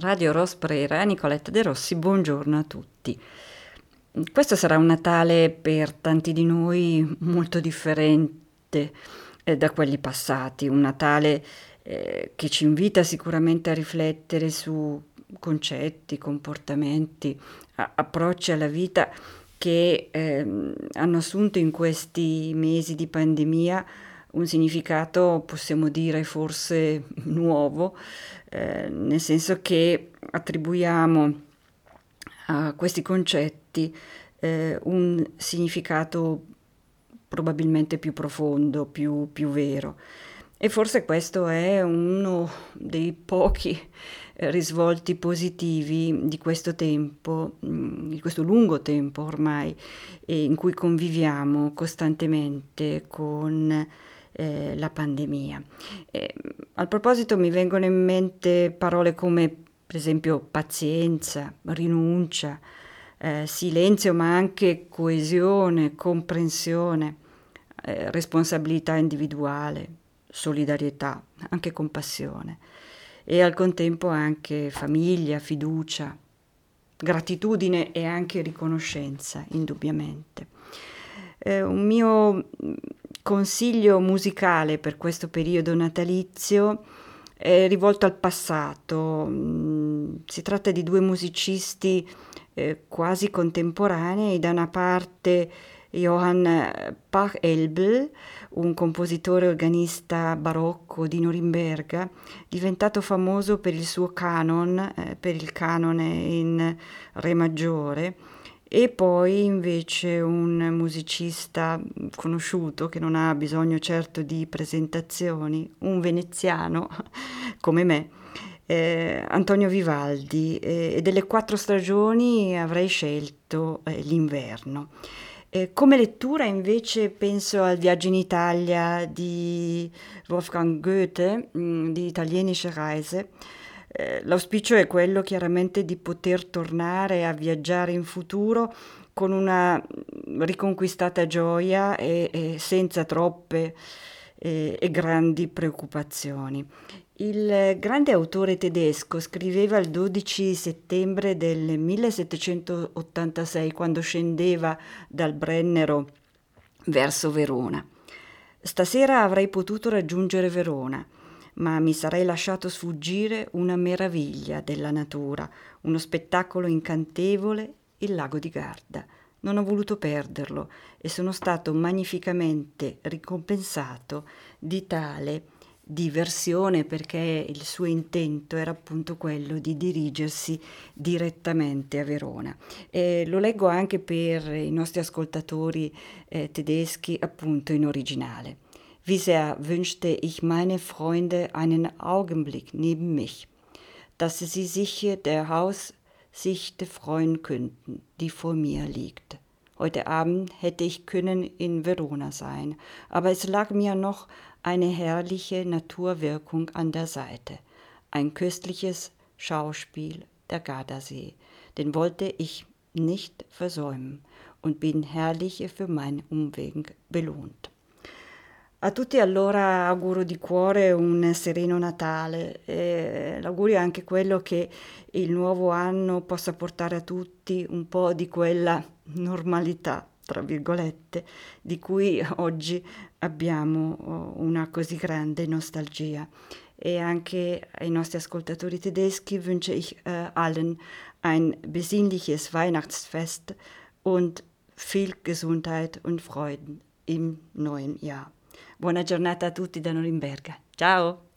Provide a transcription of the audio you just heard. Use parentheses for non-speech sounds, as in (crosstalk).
Radio Rosprera, Nicoletta De Rossi, buongiorno a tutti. Questo sarà un Natale per tanti di noi molto differente eh, da quelli passati, un Natale eh, che ci invita sicuramente a riflettere su concetti, comportamenti, a- approcci alla vita che eh, hanno assunto in questi mesi di pandemia un significato, possiamo dire, forse (laughs) nuovo, eh, nel senso che attribuiamo a questi concetti eh, un significato probabilmente più profondo, più, più, vero. E forse questo è uno dei pochi eh, risvolti positivi di questo tempo, mm, di questo lungo tempo ormai, in cui conviviamo costantemente con eh, la pandemia. Eh, al proposito mi vengono in mente parole come per esempio pazienza, rinuncia, eh, silenzio, ma anche coesione, comprensione, eh, responsabilità individuale, solidarietà, anche compassione e al contempo anche famiglia, fiducia, gratitudine e anche riconoscenza, indubbiamente. Eh, un mio consiglio musicale per questo periodo natalizio è rivolto al passato. Mm, si tratta di due musicisti eh, quasi contemporanei, da una parte Johann Pachelbel, un compositore organista barocco di Norimberga, diventato famoso per il suo canon, eh, per il canone in Re maggiore, e poi invece un musicista conosciuto che non ha bisogno certo di presentazioni, un veneziano (laughs) come me, eh, Antonio Vivaldi, eh, e delle quattro stagioni avrei scelto eh, l'inverno. come lettura invece penso al viaggio in Italia di Wolfgang Goethe, mh, mm, di Italienische Reise, eh, l'auspicio è quello chiaramente di poter tornare a viaggiare in futuro con una riconquistata gioia e, e senza troppe e, e grandi preoccupazioni. Il grande autore tedesco scriveva il 12 settembre del 1786 quando scendeva dal Brennero verso Verona. Stasera avrei potuto raggiungere Verona ma mi sarei lasciato sfuggire una meraviglia della natura, uno spettacolo incantevole, il lago di Garda. Non ho voluto perderlo e sono stato magnificamente ricompensato di tale diversione perché il suo intento era appunto quello di dirigersi direttamente a Verona. E lo leggo anche per i nostri ascoltatori eh, tedeschi appunto in originale. Wie sehr wünschte ich meine Freunde einen Augenblick neben mich, dass sie sich der Haussicht freuen könnten, die vor mir liegt. Heute Abend hätte ich können in Verona sein, aber es lag mir noch eine herrliche Naturwirkung an der Seite, ein köstliches Schauspiel der Gardasee, den wollte ich nicht versäumen und bin herrlich für mein Umweg belohnt. A tutti allora auguro di cuore un sereno Natale. E l'augurio è anche quello che il nuovo anno possa portare a tutti un po' di quella normalità, tra virgolette, di cui oggi abbiamo oh, una così grande nostalgia. E anche ai nostri ascoltatori tedeschi wünsche ich äh, allen ein besinnliches Weihnachtsfest und viel Gesundheit und Freuden im neuen Jahr. Buona giornata a tutti da Norimberga. Ciao!